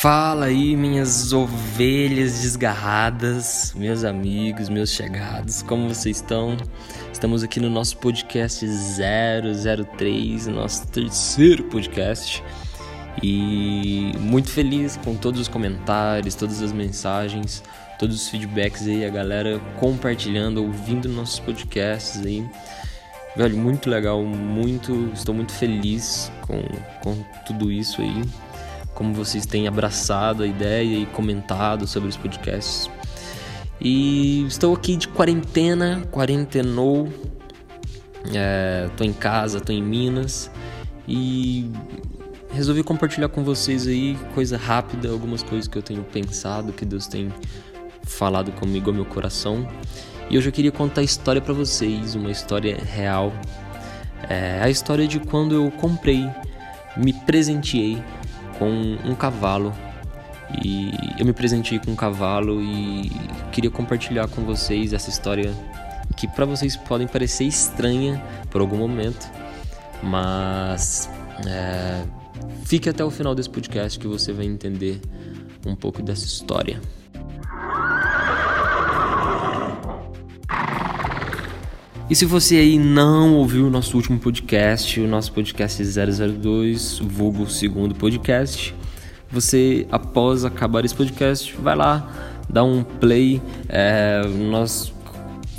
Fala aí, minhas ovelhas desgarradas, meus amigos, meus chegados, como vocês estão? Estamos aqui no nosso podcast 003, nosso terceiro podcast, e muito feliz com todos os comentários, todas as mensagens, todos os feedbacks aí, a galera compartilhando, ouvindo nossos podcasts aí. Velho, muito legal, muito, estou muito feliz com, com tudo isso aí como vocês têm abraçado a ideia e comentado sobre os podcasts. E estou aqui de quarentena, quarentenou. É, tô em casa, tô em Minas e resolvi compartilhar com vocês aí coisa rápida, algumas coisas que eu tenho pensado, que Deus tem falado comigo ao meu coração. E hoje eu queria contar a história para vocês, uma história real. É a história de quando eu comprei, me presenteei com um cavalo. E eu me presentei com um cavalo e queria compartilhar com vocês essa história que para vocês podem parecer estranha por algum momento, mas é, fique até o final desse podcast que você vai entender um pouco dessa história. E se você aí não ouviu o nosso último podcast, o nosso podcast 002, vulgo segundo podcast, você após acabar esse podcast, vai lá, dá um play. É, nós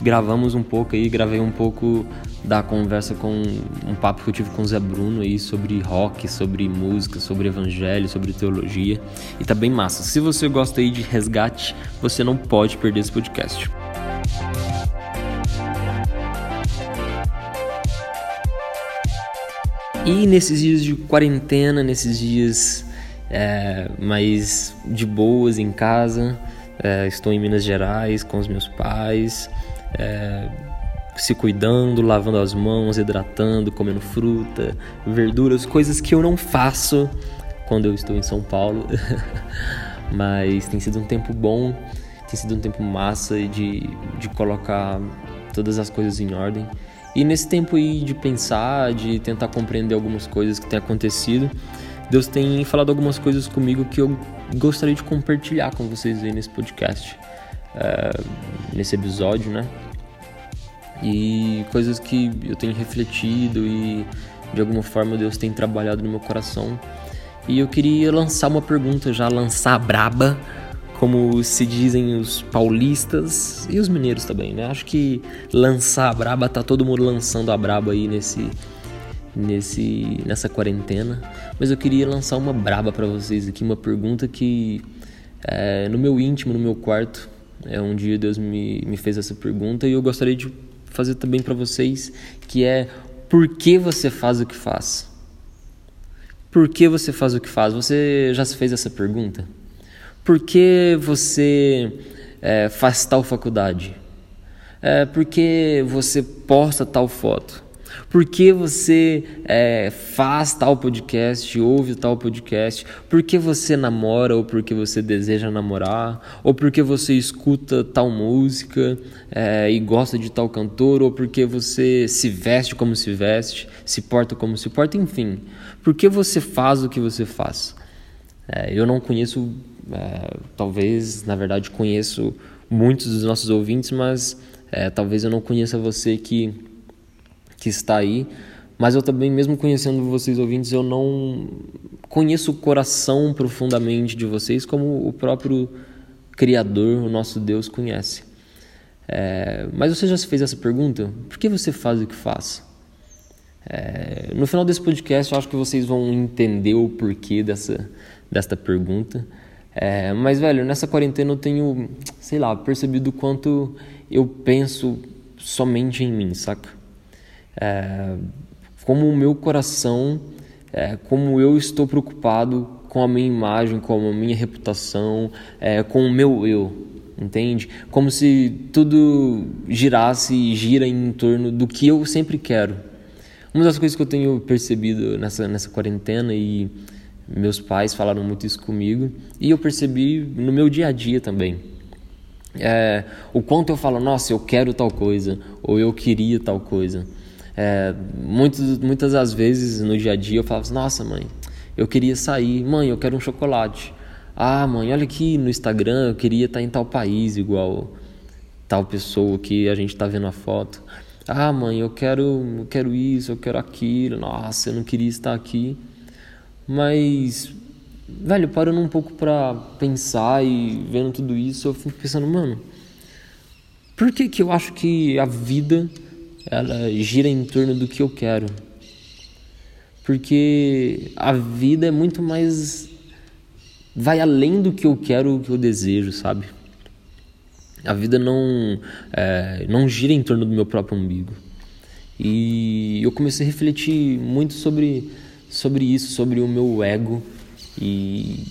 gravamos um pouco aí, gravei um pouco da conversa com um papo que eu tive com o Zé Bruno aí sobre rock, sobre música, sobre evangelho, sobre teologia. E tá bem massa. Se você gosta aí de resgate, você não pode perder esse podcast. E nesses dias de quarentena, nesses dias é, mais de boas em casa, é, estou em Minas Gerais com os meus pais, é, se cuidando, lavando as mãos, hidratando, comendo fruta, verduras, coisas que eu não faço quando eu estou em São Paulo. Mas tem sido um tempo bom, tem sido um tempo massa de, de colocar todas as coisas em ordem. E nesse tempo aí de pensar, de tentar compreender algumas coisas que têm acontecido, Deus tem falado algumas coisas comigo que eu gostaria de compartilhar com vocês aí nesse podcast, uh, nesse episódio, né? E coisas que eu tenho refletido e de alguma forma Deus tem trabalhado no meu coração. E eu queria lançar uma pergunta já, lançar braba como se dizem os paulistas e os mineiros também, né? Acho que lançar a braba tá todo mundo lançando a braba aí nesse nesse nessa quarentena, mas eu queria lançar uma braba para vocês aqui, uma pergunta que é, no meu íntimo, no meu quarto, é um dia Deus me, me fez essa pergunta e eu gostaria de fazer também para vocês, que é por que você faz o que faz? Por que você faz o que faz? Você já se fez essa pergunta? Por que você é, faz tal faculdade? É, por que você posta tal foto? Por que você é, faz tal podcast, ouve tal podcast? Por que você namora ou por que você deseja namorar? Ou por que você escuta tal música é, e gosta de tal cantor? Ou por que você se veste como se veste, se porta como se porta? Enfim, por que você faz o que você faz? É, eu não conheço é, talvez, na verdade, conheço muitos dos nossos ouvintes, mas é, talvez eu não conheça você que, que está aí. Mas eu também, mesmo conhecendo vocês ouvintes, eu não conheço o coração profundamente de vocês como o próprio Criador, o nosso Deus, conhece. É, mas você já se fez essa pergunta? Por que você faz o que faz? É, no final desse podcast, eu acho que vocês vão entender o porquê dessa, desta pergunta. É, mas, velho, nessa quarentena eu tenho, sei lá, percebido quanto eu penso somente em mim, saca? É, como o meu coração, é, como eu estou preocupado com a minha imagem, com a minha reputação, é, com o meu eu, entende? Como se tudo girasse e gira em torno do que eu sempre quero. Uma das coisas que eu tenho percebido nessa, nessa quarentena e meus pais falaram muito isso comigo e eu percebi no meu dia a dia também. É, o quanto eu falo, nossa, eu quero tal coisa, ou eu queria tal coisa. É, muitas, muitas das vezes no dia a dia eu falo, nossa, mãe, eu queria sair, mãe, eu quero um chocolate. Ah, mãe, olha aqui no Instagram, eu queria estar em tal país igual tal pessoa que a gente está vendo a foto. Ah, mãe, eu quero, eu quero isso, eu quero aquilo. Nossa, eu não queria estar aqui. Mas, velho, parando um pouco para pensar e vendo tudo isso, eu fico pensando, mano, por que que eu acho que a vida ela gira em torno do que eu quero? Porque a vida é muito mais vai além do que eu quero, o que eu desejo, sabe? A vida não, é, não gira em torno do meu próprio umbigo. E eu comecei a refletir muito sobre, sobre isso, sobre o meu ego. E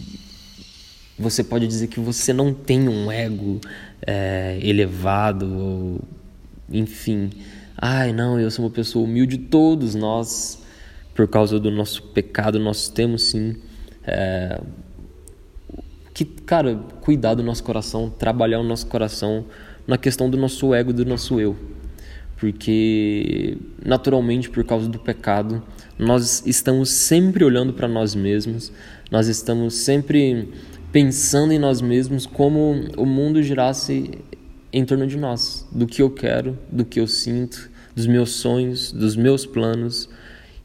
você pode dizer que você não tem um ego é, elevado, ou, enfim. Ai, não, eu sou uma pessoa humilde. Todos nós, por causa do nosso pecado, nós temos sim é, que, cara, cuidar do nosso coração, trabalhar o nosso coração na questão do nosso ego, do nosso eu. Porque, naturalmente, por causa do pecado, nós estamos sempre olhando para nós mesmos, nós estamos sempre pensando em nós mesmos como o mundo girasse em torno de nós, do que eu quero, do que eu sinto, dos meus sonhos, dos meus planos.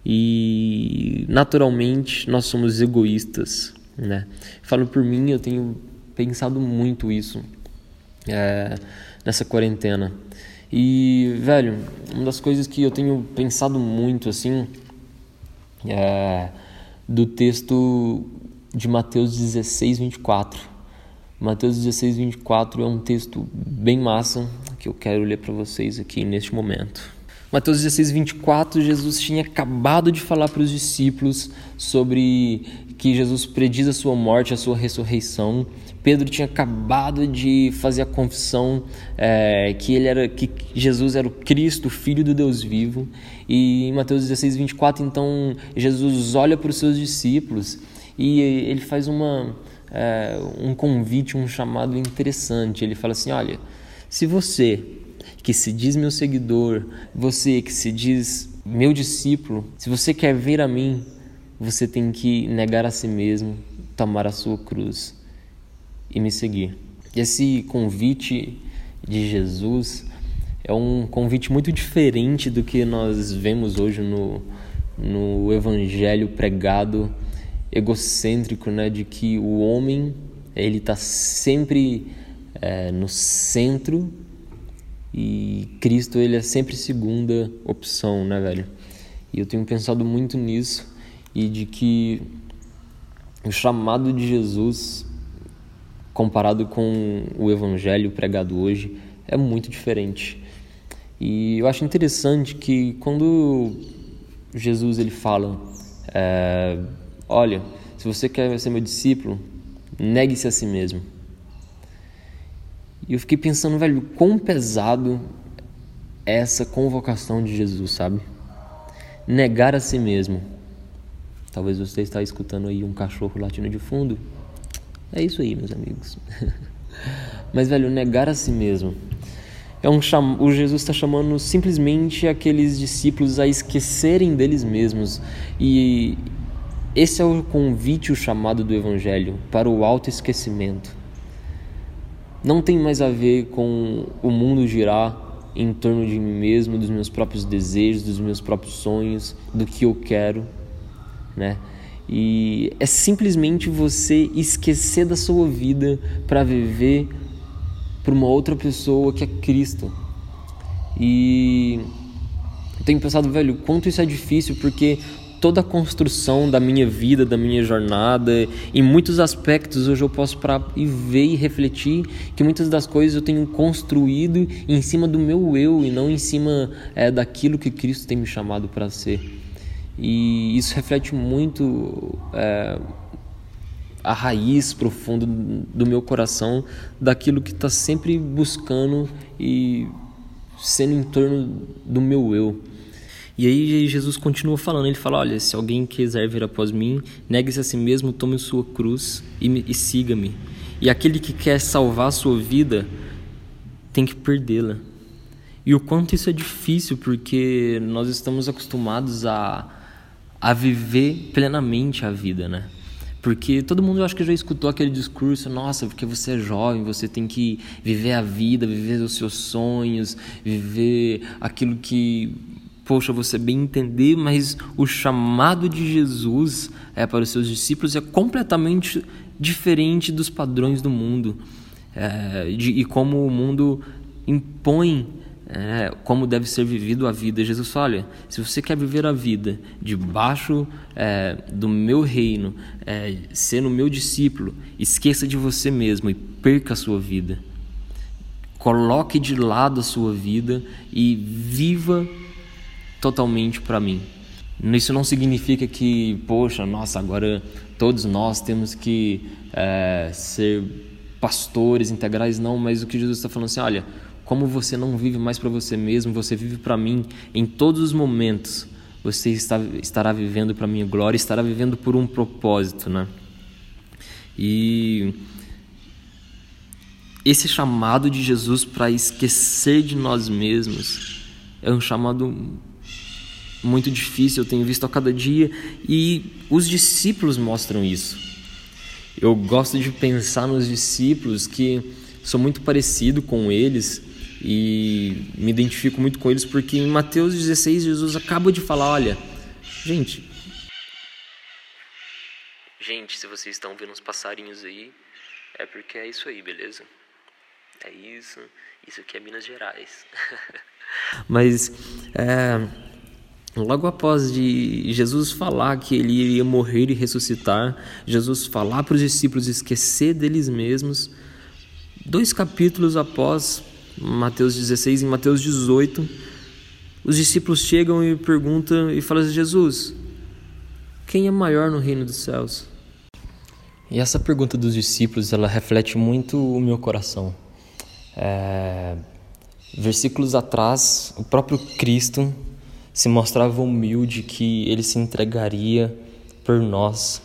E naturalmente nós somos egoístas né? Falo por mim, eu tenho pensado muito isso é, nessa quarentena. E, velho, uma das coisas que eu tenho pensado muito, assim, é do texto de Mateus 16, 24. Mateus 16, 24 é um texto bem massa que eu quero ler para vocês aqui neste momento. Mateus 16, 24, Jesus tinha acabado de falar para os discípulos sobre que Jesus prediz a sua morte, a sua ressurreição. Pedro tinha acabado de fazer a confissão é, que ele era, que Jesus era o Cristo, Filho do Deus vivo. E em Mateus 16, 24, então Jesus olha para os seus discípulos e ele faz uma, é, um convite, um chamado interessante. Ele fala assim: olha, se você que se diz meu seguidor, você que se diz meu discípulo, se você quer ver a mim, você tem que negar a si mesmo, tomar a sua cruz e me seguir. Esse convite de Jesus é um convite muito diferente do que nós vemos hoje no, no evangelho pregado egocêntrico, né, de que o homem ele está sempre é, no centro e Cristo ele é sempre segunda opção, né, velho? E eu tenho pensado muito nisso e de que o chamado de Jesus comparado com o evangelho pregado hoje é muito diferente. E eu acho interessante que quando Jesus ele fala, é, olha, se você quer ser meu discípulo, negue-se a si mesmo. E eu fiquei pensando, velho, quão pesado é essa convocação de Jesus, sabe? Negar a si mesmo. Talvez você está escutando aí um cachorro latindo de fundo. É isso aí, meus amigos. Mas, velho, negar a si mesmo. É um cham... O Jesus está chamando simplesmente aqueles discípulos a esquecerem deles mesmos. E esse é o convite, o chamado do Evangelho, para o autoesquecimento não tem mais a ver com o mundo girar em torno de mim mesmo, dos meus próprios desejos, dos meus próprios sonhos, do que eu quero, né? E é simplesmente você esquecer da sua vida para viver para uma outra pessoa que é Cristo. E eu tenho pensado, velho, quanto isso é difícil, porque toda a construção da minha vida, da minha jornada. Em muitos aspectos, hoje eu posso parar e ver e refletir que muitas das coisas eu tenho construído em cima do meu eu e não em cima é, daquilo que Cristo tem me chamado para ser. E isso reflete muito é, a raiz profunda do meu coração, daquilo que está sempre buscando e sendo em torno do meu eu. E aí Jesus continua falando, ele fala, olha, se alguém quiser vir após mim, negue-se a si mesmo, tome sua cruz e, e siga-me. E aquele que quer salvar a sua vida, tem que perdê-la. E o quanto isso é difícil, porque nós estamos acostumados a, a viver plenamente a vida, né? Porque todo mundo eu acho que já escutou aquele discurso, nossa, porque você é jovem, você tem que viver a vida, viver os seus sonhos, viver aquilo que, poxa, você bem entender, mas o chamado de Jesus é para os seus discípulos é completamente diferente dos padrões do mundo. É, de, e como o mundo impõe é, como deve ser vivido a vida. Jesus fala: olha, se você quer viver a vida debaixo é, do meu reino, é, sendo meu discípulo, esqueça de você mesmo e perca a sua vida. Coloque de lado a sua vida e viva totalmente para mim. Isso não significa que, poxa, nossa, agora todos nós temos que é, ser pastores integrais, não, mas o que Jesus está falando assim, olha, como você não vive mais para você mesmo, você vive para mim em todos os momentos. Você está, estará vivendo para minha glória, estará vivendo por um propósito, né? E esse chamado de Jesus para esquecer de nós mesmos é um chamado muito difícil, eu tenho visto a cada dia e os discípulos mostram isso. Eu gosto de pensar nos discípulos que sou muito parecido com eles e me identifico muito com eles porque em Mateus 16 Jesus acaba de falar, olha, gente, gente, se vocês estão vendo uns passarinhos aí, é porque é isso aí, beleza? É isso, isso aqui é Minas Gerais. Mas é, logo após de Jesus falar que ele iria morrer e ressuscitar, Jesus falar para os discípulos esquecer deles mesmos, dois capítulos após Mateus 16 e Mateus 18, os discípulos chegam e perguntam e falam assim, Jesus, quem é maior no reino dos céus? E essa pergunta dos discípulos, ela reflete muito o meu coração. É... Versículos atrás, o próprio Cristo se mostrava humilde que ele se entregaria por nós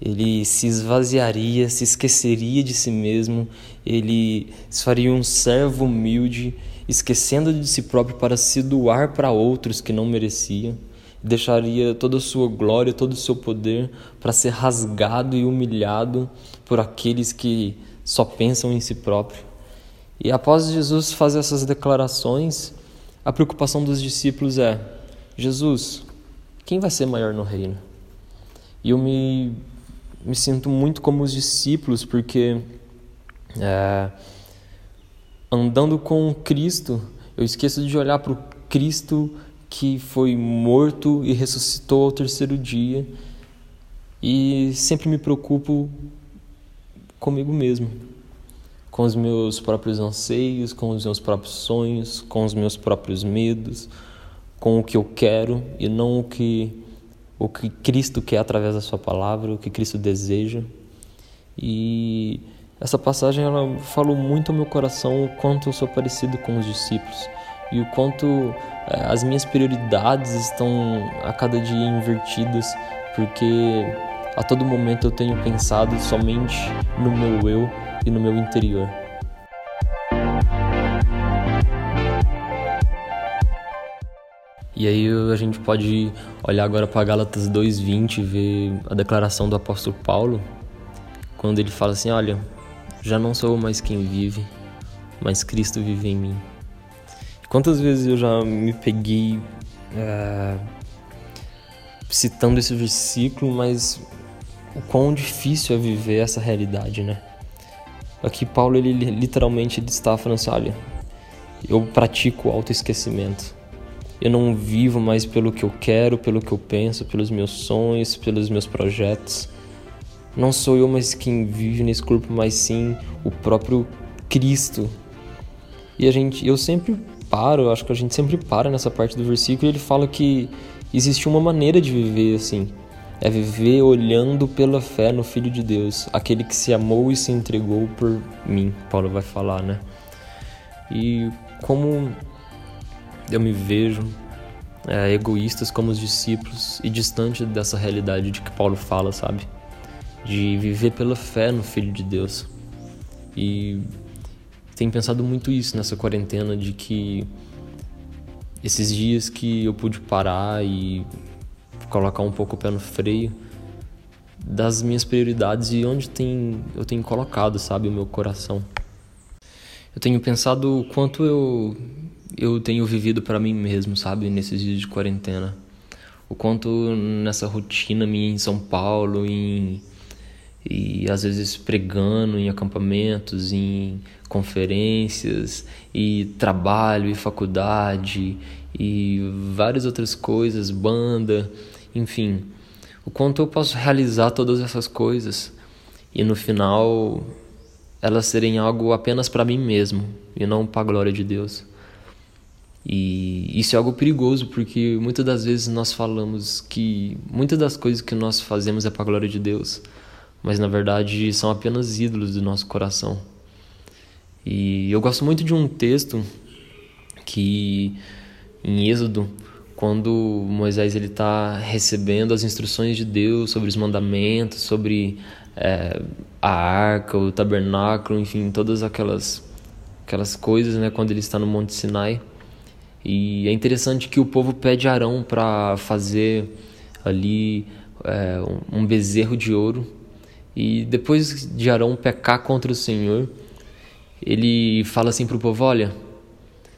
ele se esvaziaria, se esqueceria de si mesmo, ele se faria um servo humilde, esquecendo de si próprio para se doar para outros que não mereciam, deixaria toda a sua glória, todo o seu poder para ser rasgado e humilhado por aqueles que só pensam em si próprio. E após Jesus fazer essas declarações, a preocupação dos discípulos é: Jesus, quem vai ser maior no reino? E eu me me sinto muito como os discípulos, porque é, andando com Cristo, eu esqueço de olhar para o Cristo que foi morto e ressuscitou ao terceiro dia, e sempre me preocupo comigo mesmo, com os meus próprios anseios, com os meus próprios sonhos, com os meus próprios medos, com o que eu quero e não o que o que Cristo quer através da sua palavra, o que Cristo deseja. E essa passagem ela falou muito ao meu coração o quanto eu sou parecido com os discípulos e o quanto é, as minhas prioridades estão a cada dia invertidas, porque a todo momento eu tenho pensado somente no meu eu e no meu interior. E aí a gente pode olhar agora para Gálatas 2:20 e ver a declaração do apóstolo Paulo, quando ele fala assim: "Olha, já não sou mais quem vive, mas Cristo vive em mim". Quantas vezes eu já me peguei é, citando esse versículo, mas o quão difícil é viver essa realidade, né? Aqui Paulo ele literalmente ele está falando assim, olha, eu pratico autoesquecimento. Eu não vivo mais pelo que eu quero, pelo que eu penso, pelos meus sonhos, pelos meus projetos. Não sou eu mais quem vive nesse corpo, mas sim o próprio Cristo. E a gente, eu sempre paro, acho que a gente sempre para nessa parte do versículo e ele fala que existe uma maneira de viver assim. É viver olhando pela fé no Filho de Deus, aquele que se amou e se entregou por mim, Paulo vai falar, né? E como eu me vejo é, egoístas como os discípulos e distante dessa realidade de que Paulo fala, sabe? De viver pela fé no Filho de Deus. E tenho pensado muito isso nessa quarentena, de que esses dias que eu pude parar e colocar um pouco o pé no freio, das minhas prioridades e onde tem, eu tenho colocado, sabe, o meu coração. Eu tenho pensado o quanto eu, eu tenho vivido para mim mesmo, sabe, nesses dias de quarentena. O quanto nessa rotina minha em São Paulo, em, e às vezes pregando em acampamentos, em conferências, e trabalho, e faculdade, e várias outras coisas, banda, enfim o quanto eu posso realizar todas essas coisas e no final elas serem algo apenas para mim mesmo e não para a glória de Deus. E isso é algo perigoso porque muitas das vezes nós falamos que muitas das coisas que nós fazemos é para a glória de Deus, mas na verdade são apenas ídolos do nosso coração. E eu gosto muito de um texto que em Êxodo quando Moisés ele está recebendo as instruções de Deus sobre os mandamentos, sobre é, a arca, o tabernáculo, enfim, todas aquelas aquelas coisas, né, quando ele está no Monte Sinai. E é interessante que o povo pede Arão para fazer ali é, um bezerro de ouro. E depois de Arão pecar contra o Senhor, ele fala assim para o povo: Olha,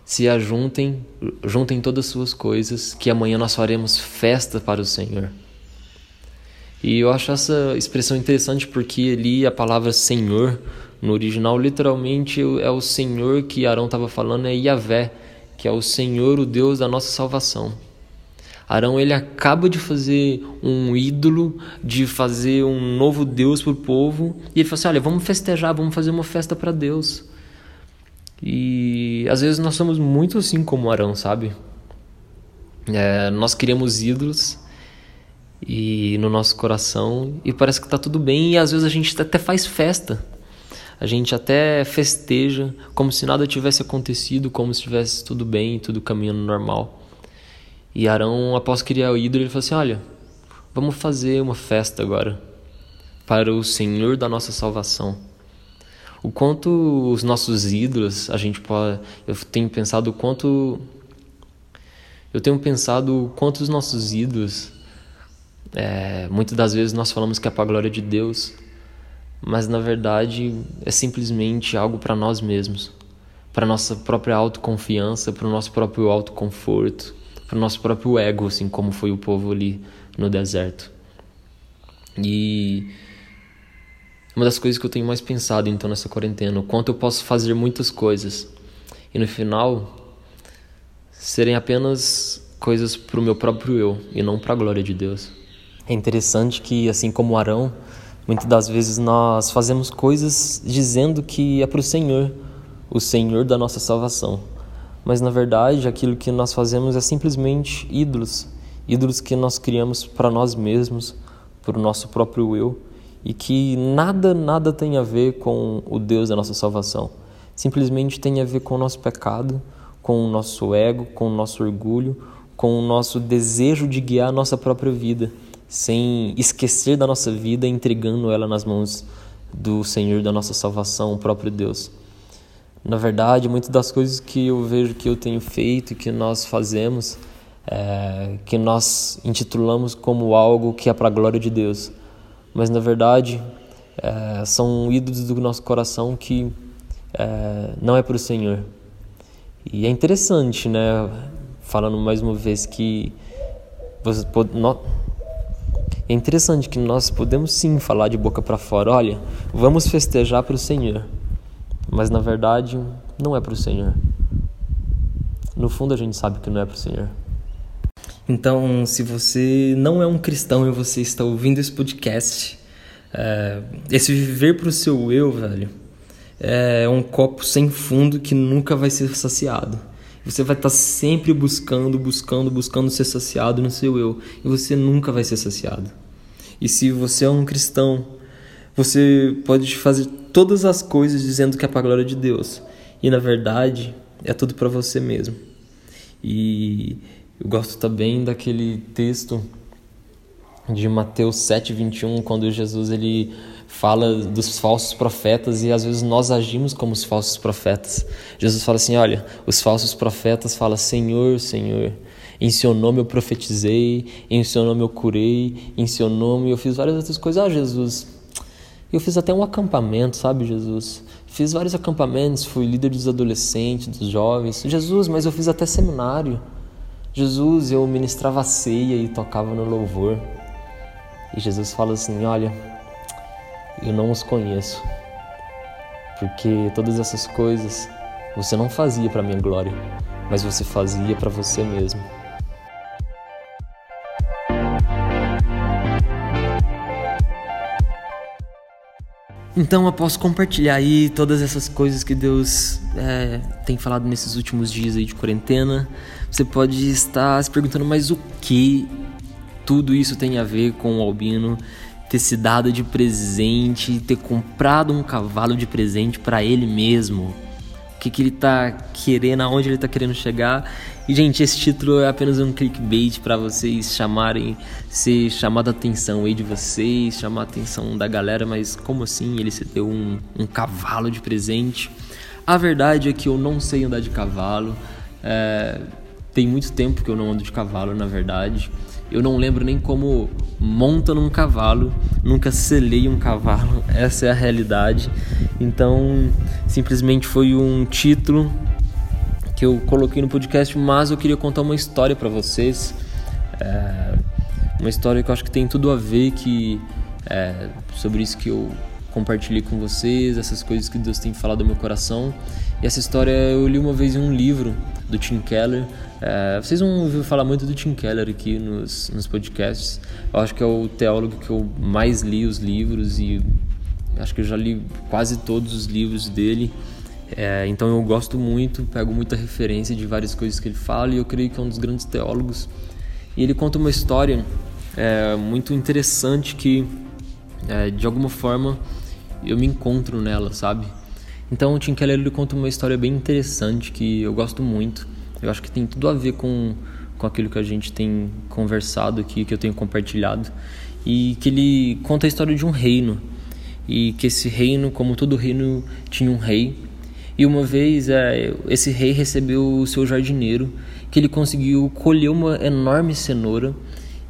se ajuntem, juntem todas as suas coisas, que amanhã nós faremos festa para o Senhor. E eu acho essa expressão interessante porque ali a palavra Senhor, no original, literalmente é o Senhor que Arão estava falando, é Yahvé, que é o Senhor, o Deus da nossa salvação. Arão ele acaba de fazer um ídolo, de fazer um novo Deus para o povo, e ele fala assim: olha, vamos festejar, vamos fazer uma festa para Deus. E às vezes nós somos muito assim como Arão, sabe? É, nós criamos ídolos e no nosso coração e parece que está tudo bem e às vezes a gente até faz festa. A gente até festeja como se nada tivesse acontecido, como se estivesse tudo bem, tudo caminhando normal. E Arão, após criar o ídolo, ele falou assim: Olha, vamos fazer uma festa agora para o Senhor da nossa salvação o quanto os nossos ídolos, a gente pode, eu tenho pensado o quanto eu tenho pensado o quanto os nossos ídolos é, muitas das vezes nós falamos que é para a glória de Deus, mas na verdade é simplesmente algo para nós mesmos, para nossa própria autoconfiança, para o nosso próprio autoconforto, para o nosso próprio ego, assim como foi o povo ali no deserto. E uma das coisas que eu tenho mais pensado então nessa quarentena, o quanto eu posso fazer muitas coisas e no final serem apenas coisas para o meu próprio eu e não para a glória de Deus. É interessante que, assim como Arão, muitas das vezes nós fazemos coisas dizendo que é para o Senhor, o Senhor da nossa salvação. Mas na verdade, aquilo que nós fazemos é simplesmente ídolos, ídolos que nós criamos para nós mesmos, para o nosso próprio eu e que nada, nada tem a ver com o Deus da nossa salvação. Simplesmente tem a ver com o nosso pecado, com o nosso ego, com o nosso orgulho, com o nosso desejo de guiar a nossa própria vida, sem esquecer da nossa vida, entregando ela nas mãos do Senhor da nossa salvação, o próprio Deus. Na verdade, muitas das coisas que eu vejo que eu tenho feito, que nós fazemos, é, que nós intitulamos como algo que é para a glória de Deus, mas na verdade é, são ídolos do nosso coração que é, não é para o Senhor. E é interessante, né? Falando mais uma vez que você pode, é interessante que nós podemos sim falar de boca para fora, olha, vamos festejar para o Senhor, mas na verdade não é para o Senhor. No fundo a gente sabe que não é para o Senhor. Então, se você não é um cristão e você está ouvindo esse podcast, é, esse viver para o seu eu, velho, é um copo sem fundo que nunca vai ser saciado. Você vai estar sempre buscando, buscando, buscando ser saciado no seu eu e você nunca vai ser saciado. E se você é um cristão, você pode fazer todas as coisas dizendo que é para a glória de Deus e na verdade é tudo para você mesmo. E eu gosto também daquele texto de Mateus 7:21, quando Jesus ele fala dos falsos profetas e às vezes nós agimos como os falsos profetas. Jesus fala assim: "Olha, os falsos profetas falam: Senhor, Senhor, Em seu nome eu profetizei, em seu nome eu curei, em seu nome eu fiz várias outras coisas. Ah, Jesus, eu fiz até um acampamento, sabe, Jesus? Fiz vários acampamentos, fui líder dos adolescentes, dos jovens. Jesus, mas eu fiz até seminário. Jesus, eu ministrava ceia e tocava no louvor. E Jesus fala assim: Olha, eu não os conheço, porque todas essas coisas você não fazia para minha glória, mas você fazia para você mesmo. Então, após compartilhar aí todas essas coisas que Deus é, tem falado nesses últimos dias aí de quarentena, você pode estar se perguntando, mas o que tudo isso tem a ver com o Albino ter se dado de presente, ter comprado um cavalo de presente para ele mesmo? O que, que ele tá querendo, aonde ele tá querendo chegar? E, gente, esse título é apenas um clickbait para vocês chamarem, ser chamada a atenção aí de vocês, chamar a atenção da galera, mas como assim ele se deu um, um cavalo de presente? A verdade é que eu não sei andar de cavalo, é, tem muito tempo que eu não ando de cavalo, na verdade. Eu não lembro nem como monta num cavalo, nunca selei um cavalo, essa é a realidade. Então, simplesmente foi um título que eu coloquei no podcast, mas eu queria contar uma história para vocês. É, uma história que eu acho que tem tudo a ver que é, sobre isso que eu compartilhei com vocês, essas coisas que Deus tem falado no meu coração. E essa história eu li uma vez em um livro do Tim Keller. É, vocês vão ouvir falar muito do Tim Keller aqui nos, nos podcasts. Eu acho que é o teólogo que eu mais li os livros e acho que eu já li quase todos os livros dele. É, então eu gosto muito, pego muita referência de várias coisas que ele fala e eu creio que é um dos grandes teólogos. E ele conta uma história é, muito interessante que, é, de alguma forma, eu me encontro nela, sabe? Então o Tim Keller ele conta uma história bem interessante que eu gosto muito. Eu acho que tem tudo a ver com, com aquilo que a gente tem conversado aqui, que eu tenho compartilhado. E que ele conta a história de um reino. E que esse reino, como todo reino, tinha um rei e uma vez é, esse rei recebeu o seu jardineiro, que ele conseguiu colher uma enorme cenoura.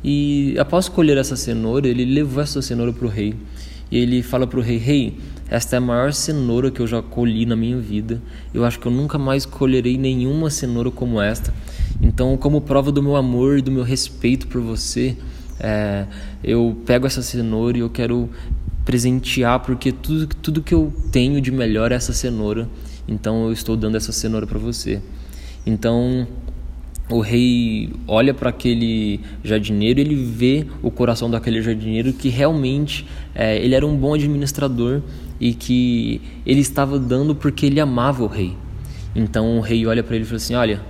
E após colher essa cenoura, ele levou essa cenoura para o rei. E ele fala para o rei: Rei, esta é a maior cenoura que eu já colhi na minha vida. Eu acho que eu nunca mais colherei nenhuma cenoura como esta. Então, como prova do meu amor e do meu respeito por você, é, eu pego essa cenoura e eu quero presentear, porque tudo, tudo que eu tenho de melhor é essa cenoura. Então eu estou dando essa cenoura para você. Então o rei olha para aquele jardineiro, ele vê o coração daquele jardineiro que realmente é, ele era um bom administrador e que ele estava dando porque ele amava o rei. Então o rei olha para ele e fala assim: Olha,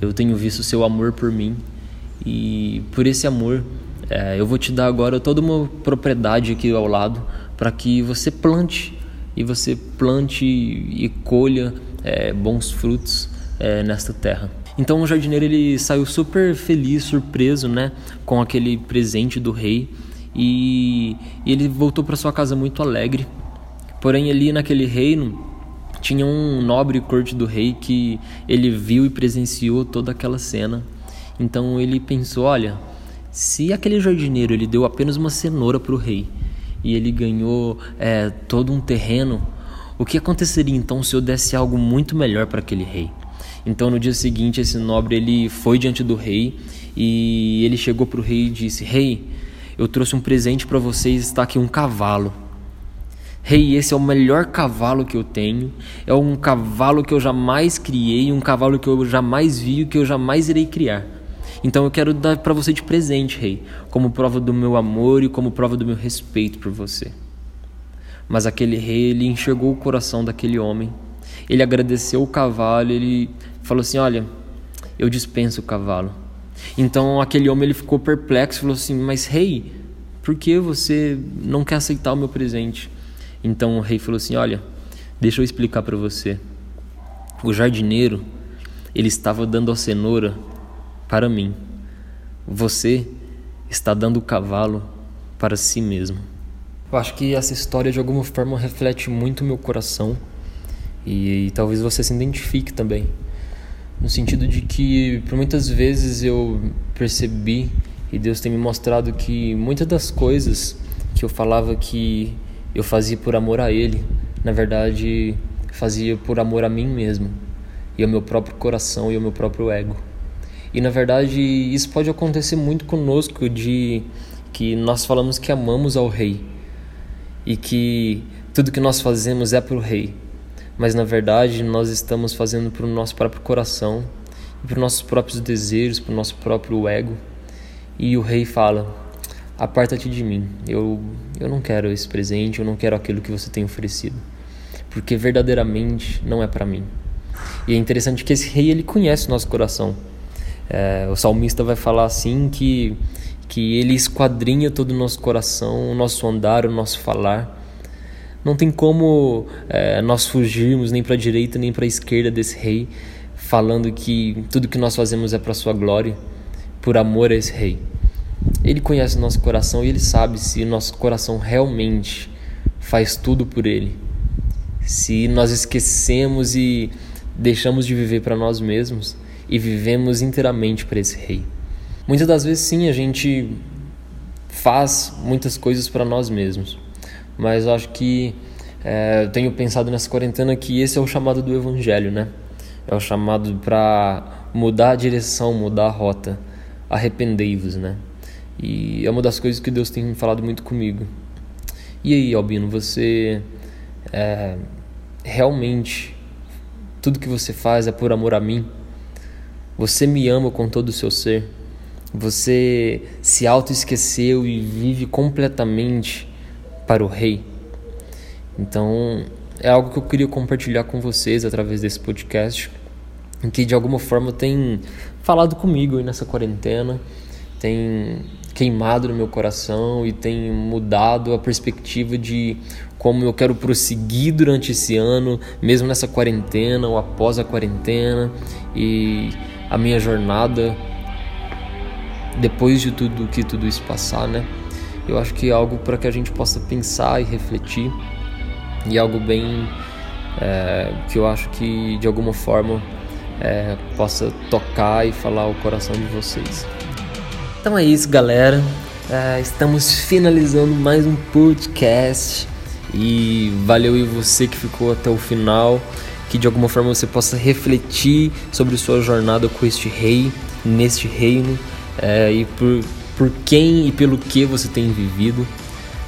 eu tenho visto o seu amor por mim e por esse amor é, eu vou te dar agora toda uma propriedade aqui ao lado para que você plante e você plante e colha é, bons frutos é, nesta terra. Então o jardineiro ele saiu super feliz, surpreso, né, com aquele presente do rei e, e ele voltou para sua casa muito alegre. Porém ali naquele reino tinha um nobre corte do rei que ele viu e presenciou toda aquela cena. Então ele pensou, olha, se aquele jardineiro ele deu apenas uma cenoura para o rei e ele ganhou é, todo um terreno, o que aconteceria então se eu desse algo muito melhor para aquele rei? Então no dia seguinte esse nobre ele foi diante do rei e ele chegou para o rei e disse: Rei, eu trouxe um presente para vocês, está aqui um cavalo. Rei, esse é o melhor cavalo que eu tenho. É um cavalo que eu jamais criei, um cavalo que eu jamais vi, que eu jamais irei criar. Então eu quero dar para você de presente, rei, como prova do meu amor e como prova do meu respeito por você. Mas aquele rei, ele enxergou o coração daquele homem. Ele agradeceu o cavalo, ele falou assim: "Olha, eu dispenso o cavalo". Então aquele homem ele ficou perplexo, falou assim: "Mas rei, por que você não quer aceitar o meu presente?" Então o rei falou assim: "Olha, deixa eu explicar para você. O jardineiro, ele estava dando a cenoura para mim. Você está dando o cavalo para si mesmo. Eu acho que essa história de alguma forma reflete muito meu coração e, e talvez você se identifique também. no sentido de que por muitas vezes eu percebi e Deus tem me mostrado que muitas das coisas que eu falava que eu fazia por amor a Ele, na verdade fazia por amor a mim mesmo e ao meu próprio coração e ao meu próprio ego. E na verdade isso pode acontecer muito conosco de que nós falamos que amamos ao rei e que tudo que nós fazemos é para o rei, mas na verdade nós estamos fazendo para o nosso próprio coração, para os nossos próprios desejos, para o nosso próprio ego. E o rei fala: Aparta-te de mim, eu, eu não quero esse presente, eu não quero aquilo que você tem oferecido, porque verdadeiramente não é para mim. E é interessante que esse rei ele conhece o nosso coração. É, o salmista vai falar assim que que ele esquadrinha todo o nosso coração, o nosso andar, o nosso falar. Não tem como é, nós fugirmos nem para a direita nem para a esquerda desse rei, falando que tudo que nós fazemos é para sua glória, por amor a esse rei. Ele conhece o nosso coração e ele sabe se o nosso coração realmente faz tudo por ele. Se nós esquecemos e deixamos de viver para nós mesmos e vivemos inteiramente para esse rei. Muitas das vezes, sim, a gente faz muitas coisas para nós mesmos, mas acho que é, eu tenho pensado nessa quarentena que esse é o chamado do Evangelho, né? É o chamado para mudar a direção, mudar a rota. Arrependei-vos, né? E é uma das coisas que Deus tem falado muito comigo. E aí, Albino, você é, realmente tudo que você faz é por amor a mim? Você me ama com todo o seu ser? Você se auto-esqueceu e vive completamente para o Rei. Então, é algo que eu queria compartilhar com vocês através desse podcast, que de alguma forma tem falado comigo nessa quarentena, tem queimado no meu coração e tem mudado a perspectiva de como eu quero prosseguir durante esse ano, mesmo nessa quarentena ou após a quarentena, e a minha jornada depois de tudo que tudo isso passar, né? Eu acho que é algo para que a gente possa pensar e refletir e algo bem é, que eu acho que de alguma forma é, possa tocar e falar o coração de vocês. Então é isso, galera. É, estamos finalizando mais um podcast e valeu e você que ficou até o final. Que de alguma forma você possa refletir sobre sua jornada com este rei, neste reino é, e por, por quem e pelo que você tem vivido.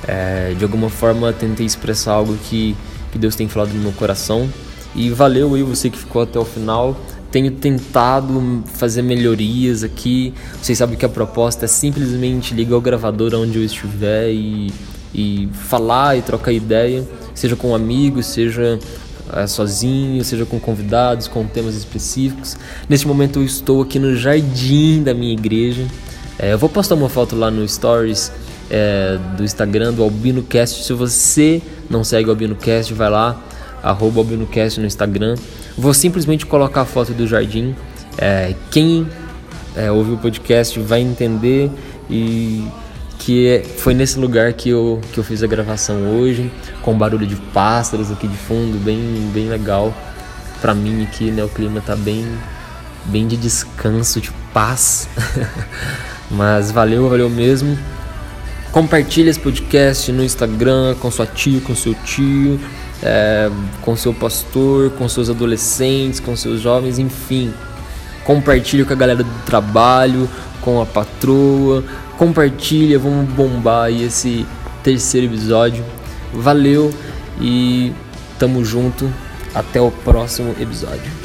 É, de alguma forma tentei expressar algo que, que Deus tem falado no meu coração. E valeu aí você que ficou até o final. Tenho tentado fazer melhorias aqui. Vocês sabem que a proposta é simplesmente ligar o gravador onde eu estiver e, e falar e trocar ideia, seja com amigos, seja é, sozinho, seja com convidados, com temas específicos. Neste momento eu estou aqui no jardim da minha igreja. É, eu vou postar uma foto lá no Stories é, do Instagram do AlbinoCast. Se você não segue o AlbinoCast, vai lá, arroba AlbinoCast no Instagram. Vou simplesmente colocar a foto do jardim. É, quem é, o podcast vai entender e que é, foi nesse lugar que eu, que eu fiz a gravação hoje, com barulho de pássaros aqui de fundo, bem, bem legal. Pra mim aqui, né, o clima tá bem, bem de descanso, de paz. Mas valeu, valeu mesmo. Compartilhe esse podcast no Instagram com sua tia, com seu tio, é, com seu pastor, com seus adolescentes, com seus jovens, enfim. Compartilhe com a galera do trabalho, com a patroa, compartilha, vamos bombar esse terceiro episódio. Valeu e tamo junto. Até o próximo episódio.